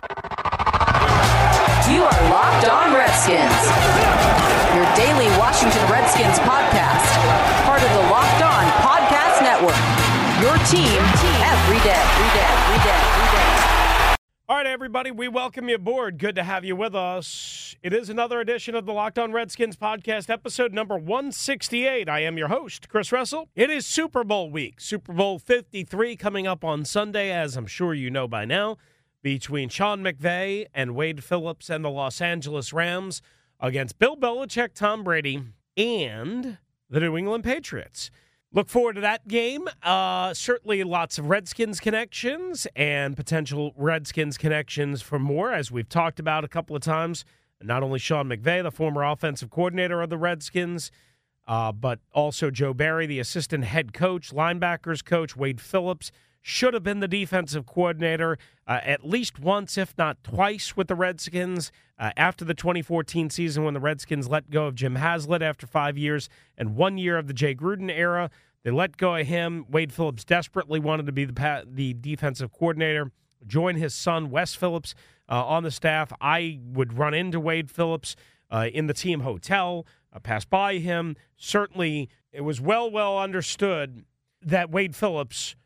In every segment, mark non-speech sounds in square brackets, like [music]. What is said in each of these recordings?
You are Locked On Redskins, your daily Washington Redskins podcast, part of the Locked On Podcast Network. Your team every day, every day, every day. All right, everybody, we welcome you aboard. Good to have you with us. It is another edition of the Locked On Redskins podcast, episode number 168. I am your host, Chris Russell. It is Super Bowl week, Super Bowl 53 coming up on Sunday, as I'm sure you know by now between Sean McVay and Wade Phillips and the Los Angeles Rams against Bill Belichick, Tom Brady, and the New England Patriots. Look forward to that game. Uh, certainly lots of Redskins connections and potential Redskins connections for more, as we've talked about a couple of times. Not only Sean McVay, the former offensive coordinator of the Redskins, uh, but also Joe Barry, the assistant head coach, linebackers coach, Wade Phillips should have been the defensive coordinator uh, at least once, if not twice, with the Redskins uh, after the 2014 season when the Redskins let go of Jim Haslett after five years and one year of the Jay Gruden era. They let go of him. Wade Phillips desperately wanted to be the the defensive coordinator. Join his son Wes Phillips uh, on the staff. I would run into Wade Phillips uh, in the team hotel, uh, pass by him. Certainly, it was well well understood that Wade Phillips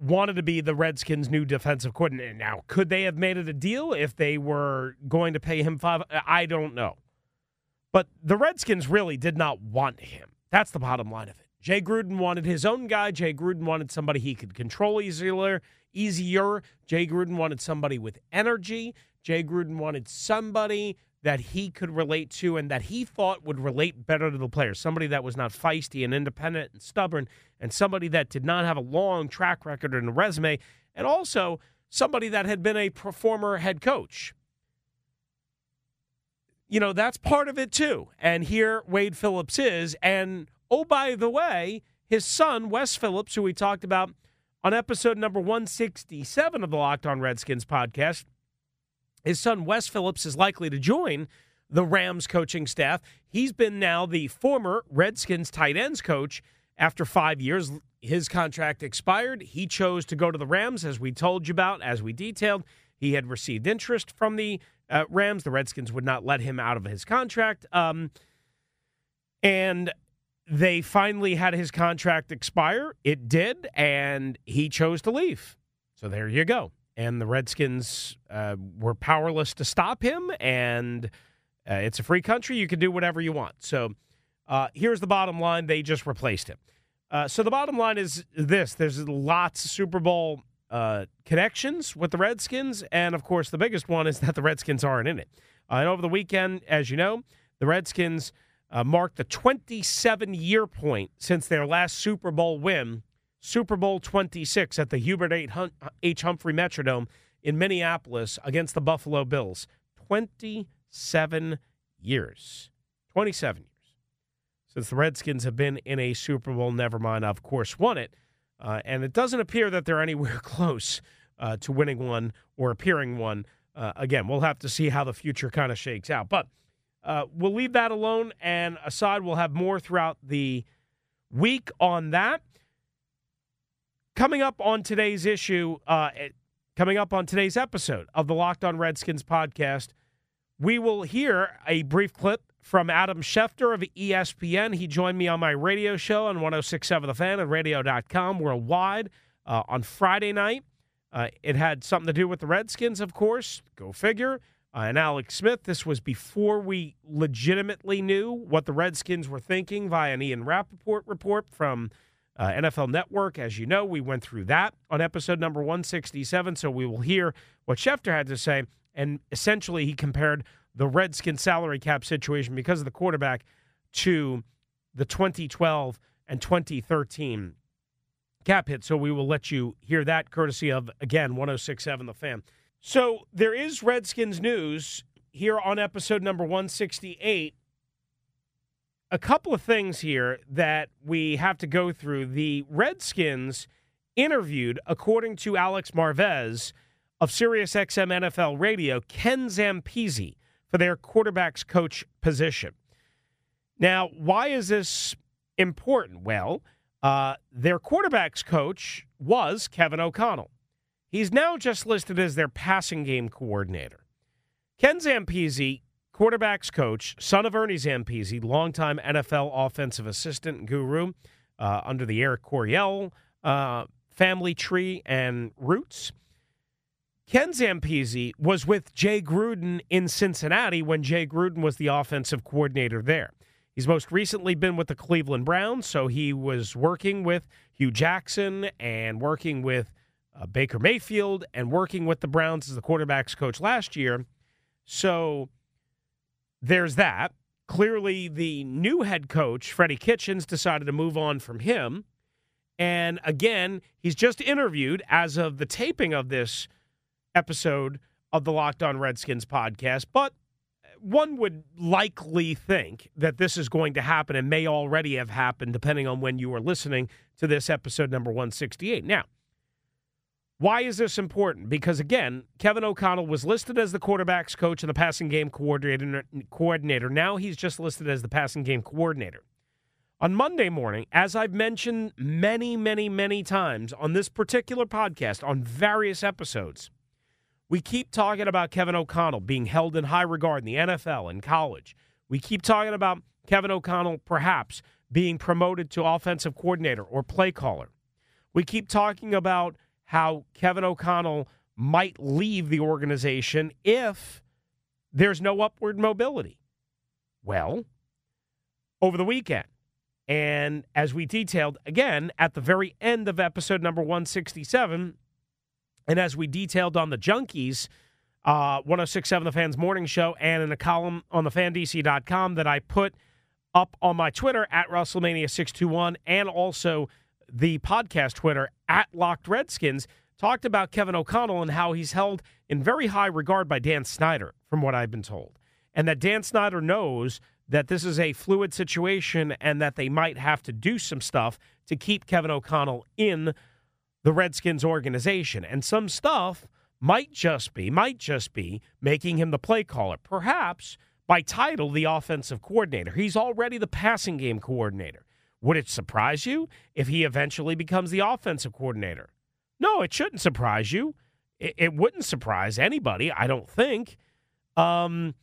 wanted to be the Redskins' new defensive coordinator. Now, could they have made it a deal if they were going to pay him five? I don't know. But the Redskins really did not want him. That's the bottom line of it. Jay Gruden wanted his own guy. Jay Gruden wanted somebody he could control easier. Easier. Jay Gruden wanted somebody with energy. Jay Gruden wanted somebody that he could relate to and that he thought would relate better to the players. Somebody that was not feisty and independent and stubborn, and somebody that did not have a long track record and a resume, and also somebody that had been a former head coach. You know, that's part of it too. And here Wade Phillips is. And oh, by the way, his son, Wes Phillips, who we talked about on episode number 167 of the Locked On Redskins podcast, his son, Wes Phillips, is likely to join the Rams coaching staff. He's been now the former Redskins tight ends coach after five years. His contract expired. He chose to go to the Rams, as we told you about, as we detailed. He had received interest from the uh, Rams. The Redskins would not let him out of his contract. Um, and they finally had his contract expire. It did, and he chose to leave. So there you go and the Redskins uh, were powerless to stop him. And uh, it's a free country; you can do whatever you want. So uh, here's the bottom line: they just replaced him. Uh, so the bottom line is this: there's lots of Super Bowl uh, connections with the Redskins, and of course, the biggest one is that the Redskins aren't in it. Uh, and over the weekend, as you know, the Redskins marked the 27 year point since their last Super Bowl win Super Bowl 26 at the Hubert H. Humphrey Metrodome in Minneapolis against the Buffalo Bills. 27 years. 27 years since the Redskins have been in a Super Bowl. Never mind, of course, won it. Uh, and it doesn't appear that they're anywhere [laughs] close uh, to winning one or appearing one. Uh, again, we'll have to see how the future kind of shakes out. But uh, we'll leave that alone and aside. We'll have more throughout the week on that. Coming up on today's issue, uh, coming up on today's episode of the Locked On Redskins podcast, we will hear a brief clip from Adam Schefter of ESPN. He joined me on my radio show on 1067 The Fan and radio.com worldwide uh, on Friday night. Uh, it had something to do with the Redskins, of course. Go figure. Uh, and Alex Smith, this was before we legitimately knew what the Redskins were thinking via an Ian Rapoport report from uh, NFL Network. As you know, we went through that on episode number 167. So we will hear what Schefter had to say. And essentially, he compared the Redskin salary cap situation because of the quarterback to the 2012 and 2013 cap hit. So we will let you hear that courtesy of, again, 1067 The Fan. So there is Redskins news here on episode number 168 a couple of things here that we have to go through. The Redskins interviewed, according to Alex Marvez of SiriusXM NFL Radio, Ken Zampese for their quarterbacks coach position. Now, why is this important? Well, uh, their quarterbacks coach was Kevin O'Connell. He's now just listed as their passing game coordinator. Ken Zampese, quarterbacks coach, son of Ernie Zampese, longtime NFL offensive assistant guru uh, under the Air Coryell uh, family tree and roots. Ken Zampese was with Jay Gruden in Cincinnati when Jay Gruden was the offensive coordinator there. He's most recently been with the Cleveland Browns, so he was working with Hue Jackson and working with uh, Baker Mayfield and working with the Browns as the quarterbacks coach last year. So there's that. Clearly, the new head coach, Freddie Kitchens, decided to move on from him. And again, he's just interviewed as of the taping of this episode of the Locked On Redskins podcast. But one would likely think that this is going to happen and may already have happened, depending on when you are listening to this episode number 168. Now, why is this important? Because again, Kevin O'Connell was listed as the quarterbacks coach and the passing game coordinator. Coordinator. Now he's just listed as the passing game coordinator. On Monday morning, as I've mentioned many, many, many times on this particular podcast, on various episodes, we keep talking about Kevin O'Connell being held in high regard in the NFL and college. We keep talking about Kevin O'Connell perhaps being promoted to offensive coordinator or play caller. We keep talking about how Kevin O'Connell might leave the organization if there's no upward mobility. Well, over the weekend, and as we detailed again at the very end of episode number 167, and as we detailed on the Junkies, uh, 1067 The Fans Morning Show, and in a column on the fandc.com that I put up on my Twitter at Russellmania621 and also the podcast Twitter at Locked Redskins, talked about Kevin O'Connell and how he's held in very high regard by Dan Snyder, from what I've been told. And that Dan Snyder knows that this is a fluid situation and that they might have to do some stuff to keep Kevin O'Connell in the Redskins organization. And some stuff might just be, might just be making him the play caller. Perhaps by title, the offensive coordinator. He's already the passing game coordinator. Would it surprise you if he eventually becomes the offensive coordinator? No, it shouldn't surprise you. It, it wouldn't surprise anybody, I don't think. Um,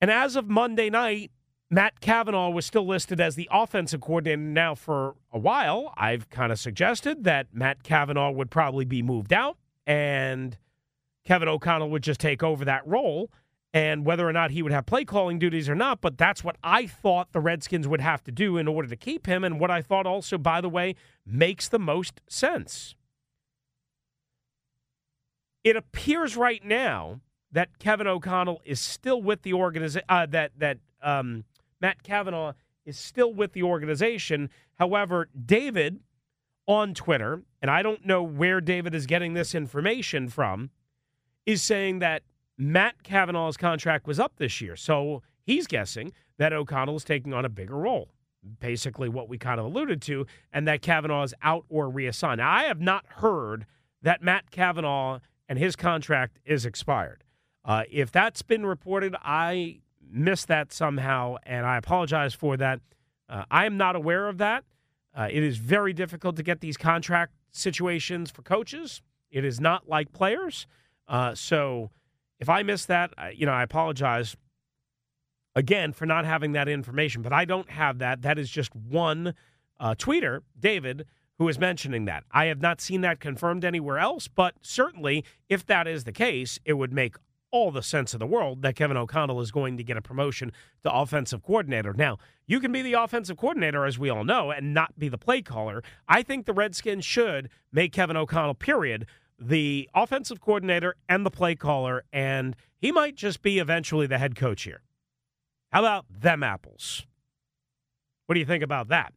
and as of Monday night, Matt Cavanaugh was still listed as the offensive coordinator now for a while. I've kind of suggested that Matt Cavanaugh would probably be moved out and Kevin O'Connell would just take over that role. And whether or not he would have play calling duties or not, but that's what I thought the Redskins would have to do in order to keep him, and what I thought also, by the way, makes the most sense. It appears right now that Kevin O'Connell is still with the organization. Uh, that that um, Matt Cavanaugh is still with the organization. However, David on Twitter, and I don't know where David is getting this information from, is saying that Matt Cavanaugh's contract was up this year. So he's guessing that O'Connell is taking on a bigger role. Basically, what we kind of alluded to, and that Cavanaugh is out or reassigned. Now, I have not heard that Matt Cavanaugh and his contract is expired. Uh, if that's been reported, I missed that somehow, and I apologize for that. Uh, I am not aware of that. Uh, it is very difficult to get these contract situations for coaches. It is not like players. Uh, so if I missed that, you know, I apologize again for not having that information. But I don't have that. That is just one uh, tweeter, David, who is mentioning that. I have not seen that confirmed anywhere else. But certainly, if that is the case, it would make all the sense of the world that Kevin O'Connell is going to get a promotion to offensive coordinator. Now, you can be the offensive coordinator, as we all know, and not be the play caller. I think the Redskins should make Kevin O'Connell, period, the offensive coordinator and the play caller, and he might just be eventually the head coach here. How about them apples? What do you think about that?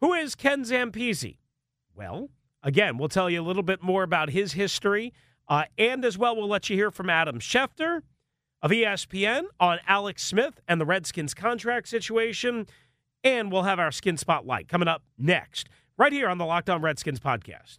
Who is Ken Zampese? Well, again, we'll tell you a little bit more about his history uh, and as well, we'll let you hear from Adam Schefter. of ESPN on Alex Smith and the Redskins contract situation. And we'll have our skin spotlight coming up next, right here on the Locked On Redskins podcast.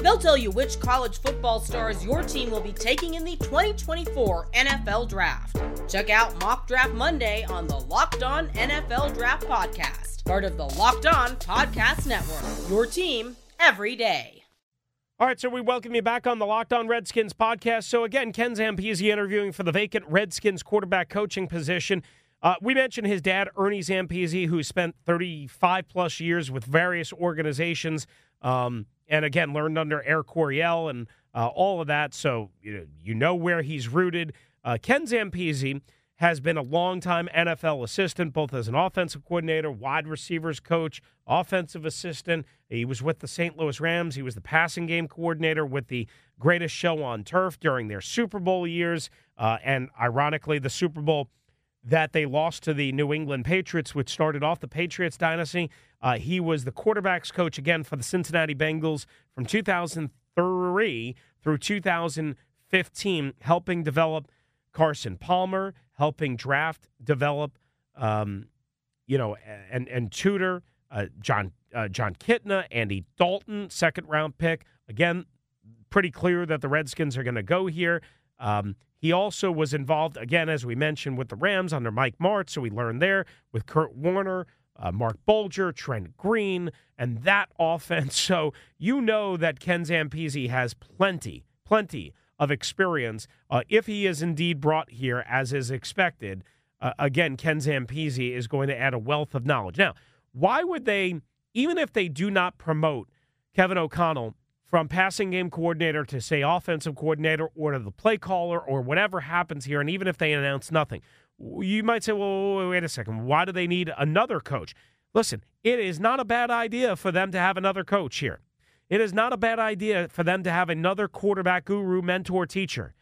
They'll tell you which college football stars your team will be taking in the 2024 NFL Draft. Check out Mock Draft Monday on the Locked On NFL Draft Podcast, part of the Locked On Podcast Network. Your team every day. All right, so we welcome you back on the Locked On Redskins podcast. So again, Ken Zampese interviewing for the vacant Redskins quarterback coaching position. Uh, we mentioned his dad, Ernie Zampese, who spent 35 plus years with various organizations. Um, and again learned under Air Coryell and uh, all of that. So you know, you know where he's rooted. Uh, Ken Zampese has been a longtime NFL assistant, both as an offensive coordinator, wide receivers coach, offensive assistant. He was with the St. Louis Rams. He was the passing game coordinator with the greatest show on turf during their Super Bowl years. Uh, and ironically, the Super Bowl that they lost to the New England Patriots, which started off the Patriots dynasty. Uh, he was the quarterbacks coach again for the Cincinnati Bengals from 2003 through 2015, helping develop Carson Palmer, helping draft, develop, um, you know, and and tutor uh, John uh, Jon Kitna, Andy Dalton, second round pick. Again, pretty clear that the Redskins are going to go here. Um, he also was involved, again, as we mentioned, with the Rams under Mike Martz, so we learned there with Kurt Warner, uh, Marc Bulger, Trent Green, and that [laughs] offense. So you know that Ken Zampese has plenty, plenty of experience uh, if he is indeed brought here as is expected. Uh, again, Ken Zampese is going to add a wealth of knowledge. Now, why would they, even if they do not promote Kevin O'Connell from passing game coordinator to say offensive coordinator or to the play caller or whatever happens here, and even if they announce nothing, you might say, well, wait a second. Why do they need another coach? Listen, it is not a bad idea for them to have another coach here. It is not a bad idea for them to have another quarterback guru, mentor, teacher.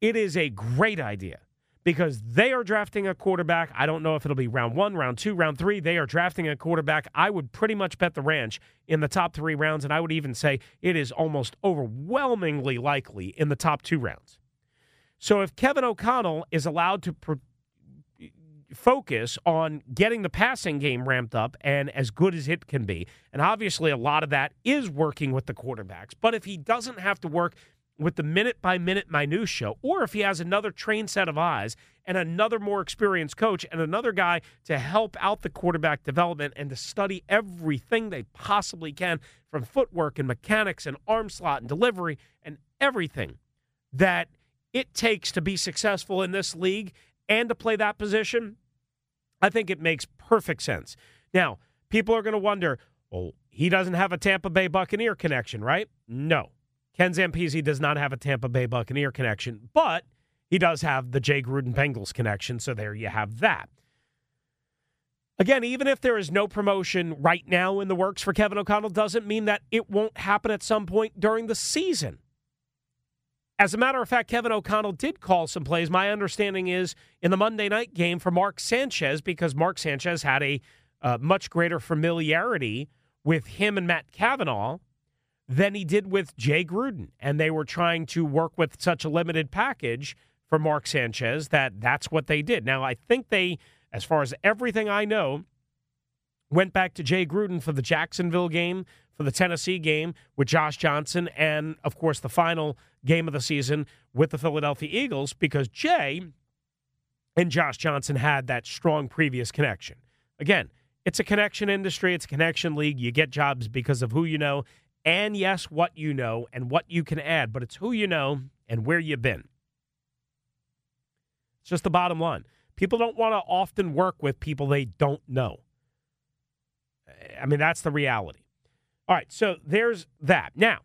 It is a great idea because they are drafting a quarterback. I don't know if it'll be round one, round two, round three. They are drafting a quarterback. I would pretty much bet the ranch in the top three rounds, and I would even say it is almost overwhelmingly likely in the top two rounds. So if Kevin O'Connell is allowed to focus on getting the passing game ramped up and as good as it can be. And obviously, a lot of that is working with the quarterbacks. But if he doesn't have to work with the minute by minute minutia, or if he has another trained set of eyes and another more experienced coach and another guy to help out the quarterback development and to study everything they possibly can from footwork and mechanics and arm slot and delivery and everything that it takes to be successful in this league and to play that position, I think it makes perfect sense. Now, people are going to wonder, well, he doesn't have a Tampa Bay Buccaneer connection, right? No. Ken Zampese does not have a Tampa Bay Buccaneer connection, but he does have the Jay Gruden Bengals connection, so there you have that. Again, even if there is no promotion right now in the works for Kevin O'Connell, doesn't mean that it won't happen at some point during the season. As a matter of fact, Kevin O'Connell did call some plays. My understanding is in the Monday night game for Mark Sanchez because Mark Sanchez had a uh, much greater familiarity with him and Matt Cavanaugh than he did with Jay Gruden. And they were trying to work with such a limited package for Mark Sanchez that that's what they did. Now, I think they, as far as everything I know, went back to Jay Gruden for the Jacksonville game, for the Tennessee game with Josh Johnson, and of course the final game of the season with the Philadelphia Eagles because Jay and Josh Johnson had that strong previous connection. Again, it's a connection industry, it's a connection league. You get jobs because of who you know, and yes, what you know and what you can add, but it's who you know and where you've been. It's just the bottom line. People don't want to often work with people they don't know. I mean, that's the reality. All right, so there's that. Now,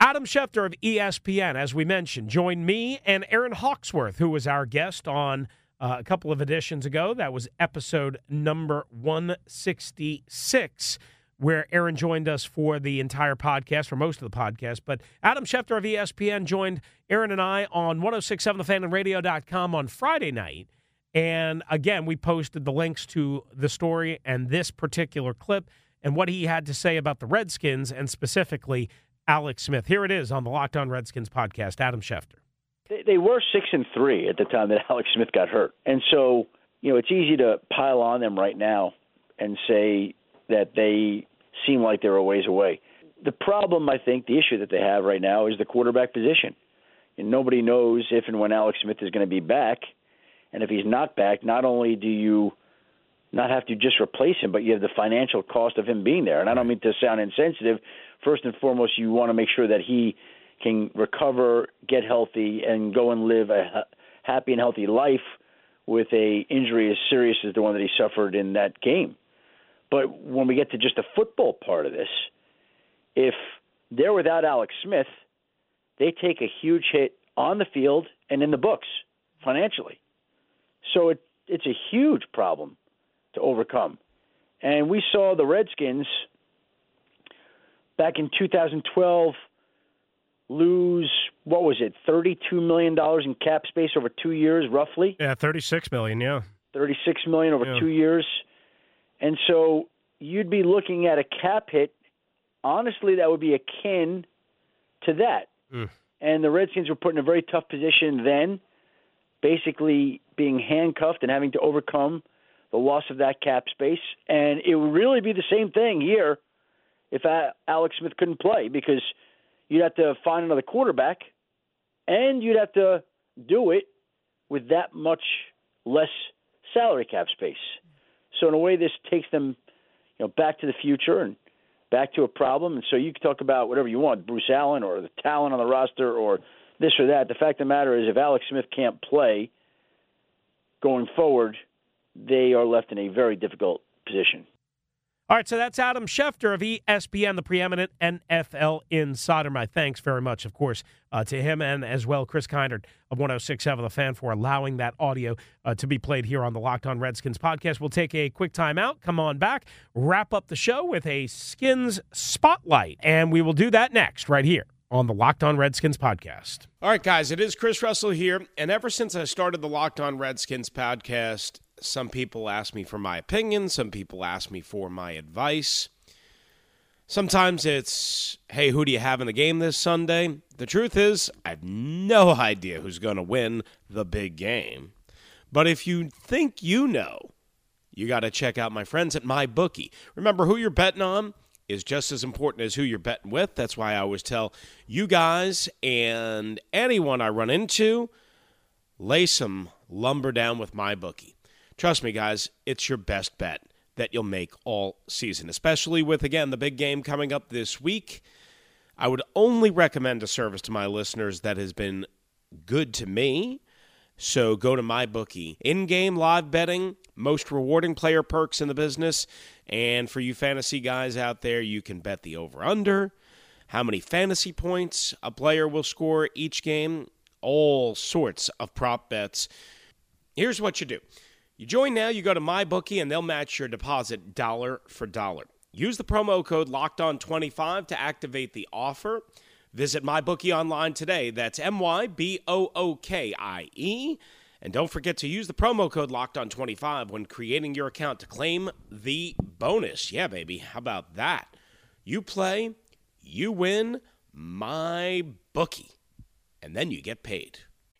Adam Schefter of ESPN, as we mentioned, joined me and Aaron Hawksworth, who was our guest on uh, a couple of editions ago. That was episode number 166 where Aaron joined us for the entire podcast, for most of the podcast. But Adam Schefter of ESPN joined Aaron and I on 1067 thefanradio.com on Friday night. And again, we posted the links to the story and this particular clip and what he had to say about the Redskins and specifically Alex Smith. Here it is on the Locked On Redskins podcast. Adam Schefter. They were six and three at the time that [laughs] Alex Smith got hurt, and so you know it's easy to pile on them right now and say that they seem like they're a ways away. The problem, I think, the issue that they have right now is the quarterback position. And nobody knows if and when Alex Smith is going to be back. And if he's not back, not only do you not have to just replace him, but you have the financial cost of him being there. And I don't mean to sound insensitive. First and foremost, you want to make sure that he can recover, get healthy, and go and live a happy and healthy life with a injury as serious as the one that he suffered in that game. But when we get to just the football part of this, if they're without Alex Smith, they take a huge hit on the field and in the books financially. So it it's a huge problem to overcome. And we saw the Redskins back in 2012 lose what was it 32 million dollars in cap space over 2 years roughly yeah 36 million yeah 36 million over Yeah. 2 years and so you'd be looking at a cap hit honestly that would be akin to that Mm. and the Redskins were put in a very tough position then basically being handcuffed and having to overcome the loss of that cap space and it would really be the same thing here if Alex Smith couldn't play because you'd have to find another quarterback and you'd have to do it with that much less salary cap space. So in a way, this takes them, you know, back to the future and back to a problem. And so you can talk about whatever you want, Bruce Allen or the talent on the roster or this or that. The fact of the matter is, if Alex Smith can't play going forward, they are left in a very difficult position. All right, so that's Adam Schefter of ESPN, the preeminent NFL insider. My thanks very much, of course, uh, to him and as well Chris Kinard of 1067 The Fan for allowing that audio uh, to be played here on the Locked On Redskins podcast. We'll take a quick time out, come on back, wrap up the show with a Skins spotlight, and we will do that next right here on the Locked On Redskins podcast. All right, guys, it is Chris Russell here, and ever since I started the Locked On Redskins podcast, some people ask me for my opinion, some people ask me for my advice. Sometimes it's, hey, who do you have in the game this Sunday? The truth is, I have no [laughs] idea who's going to win the big game. But if you think you know, you got to check out my friends at MyBookie. Remember, who you're betting on is just as important as who you're betting with. That's why I always tell you guys and anyone I run into, lay some lumber down with MyBookie. Trust me, guys, it's your best bet that you'll make all season, especially with, again, the big game coming up this week. I would only recommend a service to my listeners that has been good to me. So go to my bookie. In-game live betting, most rewarding player perks in the business, and for you fantasy guys out there, you can bet the over/under, how many fantasy points a player will score each game, all sorts of prop bets. Here's what you do. You join now, you go to MyBookie, and they'll match your deposit dollar for dollar. Use the promo code LOCKEDON25 to activate the offer. Visit MyBookie online today. That's M Y B O O K I E. And don't forget to use the promo code LOCKEDON25 when creating your account to claim the bonus. Yeah, baby. How about that? You play, you win, my bookie. And then you get paid.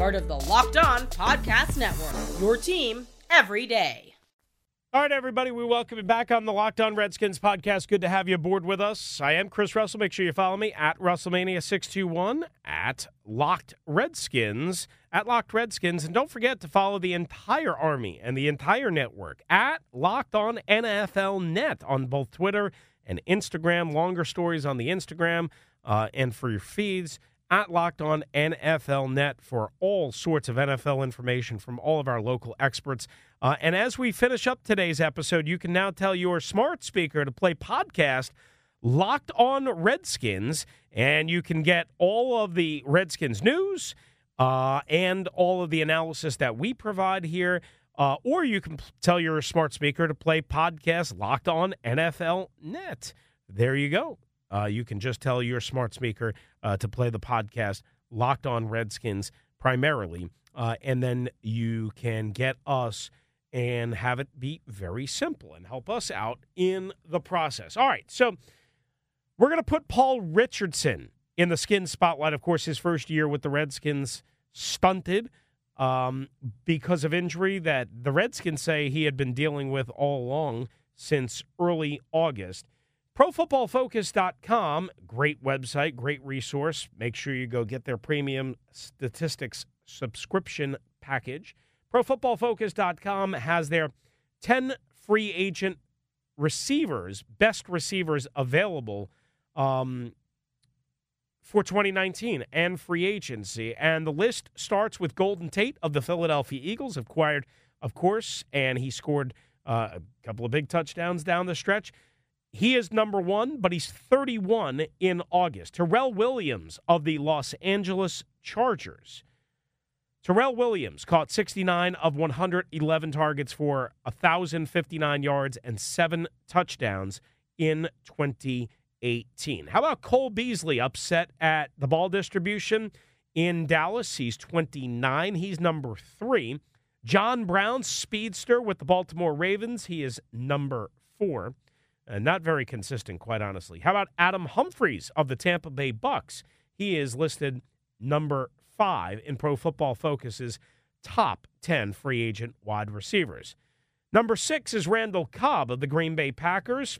part of the Locked On Podcast Network. Your team every day. All right, everybody, we welcome you back on the Locked On Redskins podcast. Good to have you aboard with us. I am Chris Russell. Make sure you follow me at Russellmania621, at Locked Redskins, at Locked Redskins. And don't forget to follow the entire Army and the entire network at Locked On NFL Net on both Twitter and Instagram, longer stories on the Instagram, uh, and for your feeds at Locked On NFL Net for all sorts of NFL information from all of our local experts. Uh, and as we finish up today's episode, you can now tell your smart speaker to play podcast Locked On Redskins, and you can get all of the Redskins news uh, and all of the analysis that we provide here. Uh, or you can tell your smart speaker to play podcast Locked On NFL Net. There you go. Uh, you can just tell your smart speaker uh, to play the podcast Locked On Redskins primarily, uh, and then you can get us and have it be very simple and help us out in the process. All right, so we're going to put Paul Richardson in the skin spotlight. Of course, his first year with the Redskins stunted um, because of injury that the Redskins say he had been dealing with all along since early August. ProFootballFocus.com, great website, great resource. Make sure you go get their premium statistics subscription package. ProFootballFocus.com has their 10 free agent receivers, best receivers available um, for 2019 and free agency. And the list starts with Golden Tate of the Philadelphia Eagles, acquired, of course, and he scored uh, a couple of big touchdowns down the stretch. He is number one, but he's 31 in August. Tyrell Williams of the Los Angeles Chargers. Tyrell Williams caught 69 of 111 targets for 1,059 yards and seven touchdowns in 2018. How about Cole Beasley upset at the ball distribution in Dallas? He's 29. He's number three. John Brown, speedster with the Baltimore Ravens. He is number four. Uh, not very consistent, quite honestly. How about Adam Humphries of the Tampa Bay Bucks? He is listed number five in Pro Football Focus's top 10 free agent wide receivers. Number six is Randall Cobb of the Green Bay Packers,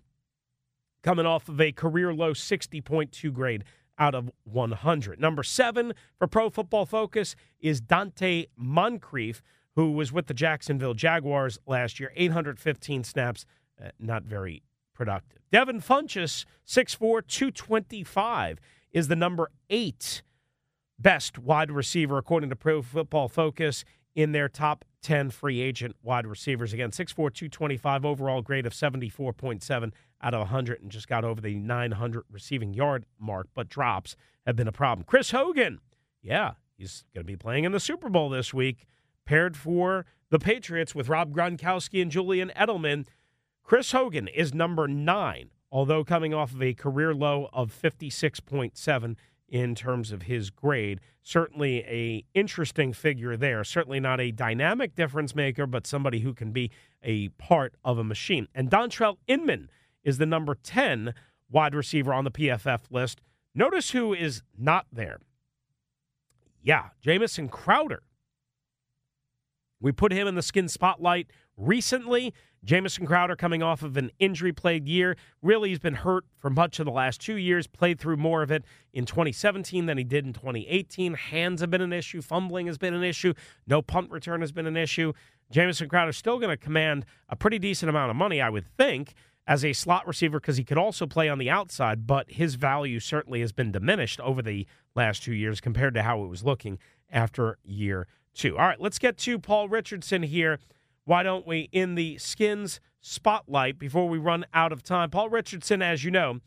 coming off of a career low 60.2 grade out of 100. Number seven for Pro Football Focus is Donte Moncrief, who was with the Jacksonville Jaguars last year, 815 snaps, uh, not very productive. Devin Funchess, 6'4, 225, is the number eight best wide receiver, according to Pro Football Focus, in their top 10 free agent wide receivers. Again, 6'4, 225, overall grade of 74.7 out of 100, and just got over the 900 receiving yard mark, but drops have been a problem. Chris Hogan, yeah, he's going to be playing in the Super Bowl this week, paired for the Patriots with Rob Gronkowski and Julian Edelman. Chris Hogan is number nine, although coming off of a career low of 56.7 in terms of his grade. Certainly a interesting figure there. Certainly not a dynamic difference maker, but somebody who can be a part of a machine. And Dontrelle Inman is the number 10 wide receiver on the PFF list. Notice who is not there. Yeah, Jamison Crowder. We put him in the skin spotlight recently. Jamison Crowder coming off of an injury plagued year. Really, he's been hurt for much of the last two years, played through more of it in 2017 than he did in 2018. Hands have been an issue, fumbling has been an issue, no punt return has been an issue. Jamison Crowder still going to command a pretty decent amount of money, I would think, as a slot receiver because he could also play on the outside, but his value certainly has been diminished over the last two years compared to how it was looking after year two. All right, let's get to Paul Richardson here why don't we, in the Skins spotlight before we run out of time? Paul Richardson, as you know,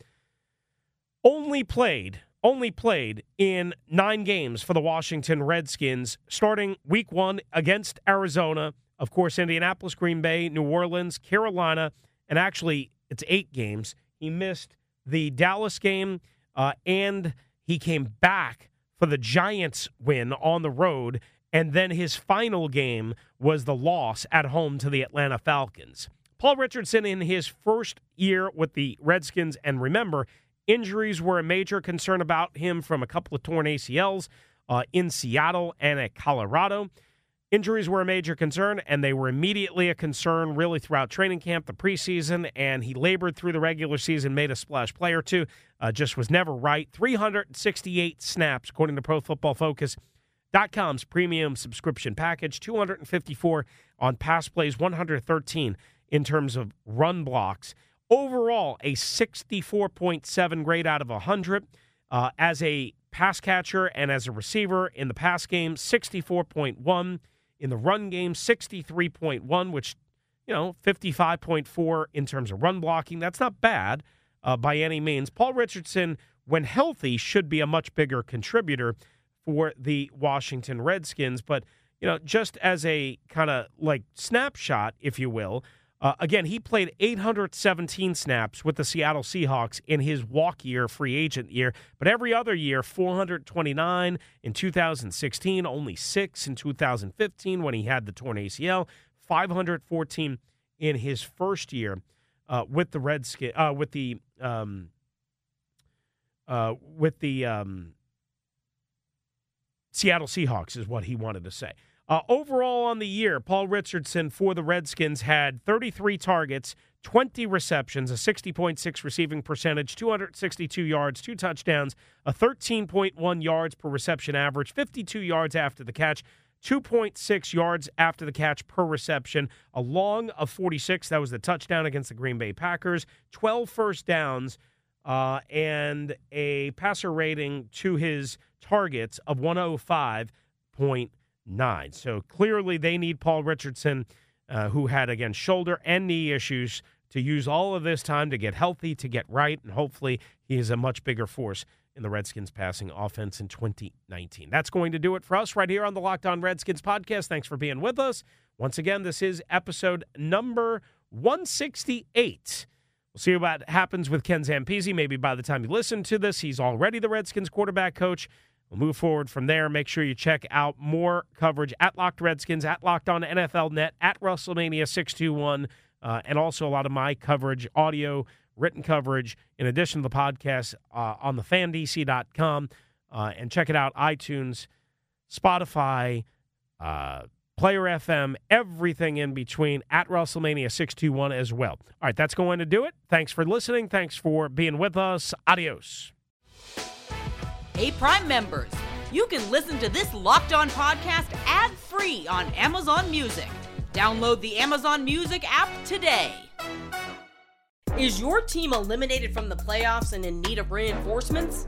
only played only played in nine games for the Washington Redskins, starting week one against Arizona, of course, Indianapolis, Green Bay, New Orleans, Carolina, and actually it's eight games. He missed the Dallas game, uh, and he came back for the Giants win on the road and then his final game was the loss at home to the Atlanta Falcons. Paul Richardson, in his first year with the Redskins, and remember, injuries were a major concern about him from a couple of torn ACLs uh, in Seattle and at Colorado. Injuries were a major concern, and they were immediately a concern really throughout training camp, the preseason, and he labored through the regular season, made a splash play or two, uh, just was never right. 368 snaps, according to Pro Football Focus com's premium subscription package, 254 on pass plays, 113 in terms of run blocks. Overall, a 64.7 grade out of 100. Uh, as a pass catcher and as a receiver in the pass game, 64.1. In the run game, 63.1, which, you know, 55.4 in terms of run blocking. That's not bad uh, by any means. Paul Richardson, when healthy, should be a much bigger contributor for the Washington Redskins. But, you know, just as a kind of like snapshot, if you will, uh, again, he played 817 snaps with the Seattle Seahawks in his walk year, free agent year. But every other year, 429 in 2016, only six in 2015 when he had the torn ACL, 514 in his first year uh, with the Redskin, uh, with the um, uh, with the um, Seattle Seahawks is what he wanted to say. Uh, overall on the year, Paul Richardson for the Redskins had 33 targets, 20 receptions, a 60.6 receiving percentage, 262 yards, two touchdowns, a 13.1 yards per reception average, 52 yards after the catch, 2.6 yards after the catch per reception, a long of 46. That was the touchdown against the Green Bay Packers, 12 first downs, uh, and a passer rating to his targets of 105.9. So clearly they need Paul Richardson, uh, who had, again, shoulder and knee issues, to use all of this time to get healthy, to get right, and hopefully he is a much bigger force in the Redskins passing offense in 2019. That's going to do it for us right here on the Locked On Redskins podcast. Thanks for being with us. Once again, this is episode number 168. We'll see what happens with Ken Zampese. Maybe by the time you listen to this, he's already the Redskins quarterback coach. We'll move forward from there. Make sure you check out more coverage at Locked Redskins, at Locked On NFL Net, at Russellmania 621, uh, and also a lot of my coverage, audio, written coverage, in addition to the podcast uh, on the fandc.com. Uh, and check it out iTunes, Spotify, uh, Player FM, everything in between at Russellmania 621 as well. All right, that's going to do it. Thanks for listening. Thanks for being with us. Adios. Hey, Prime members, you can listen to this Locked On podcast ad free on Amazon Music. Download the Amazon Music app today. Is your team eliminated from the playoffs and in need of reinforcements?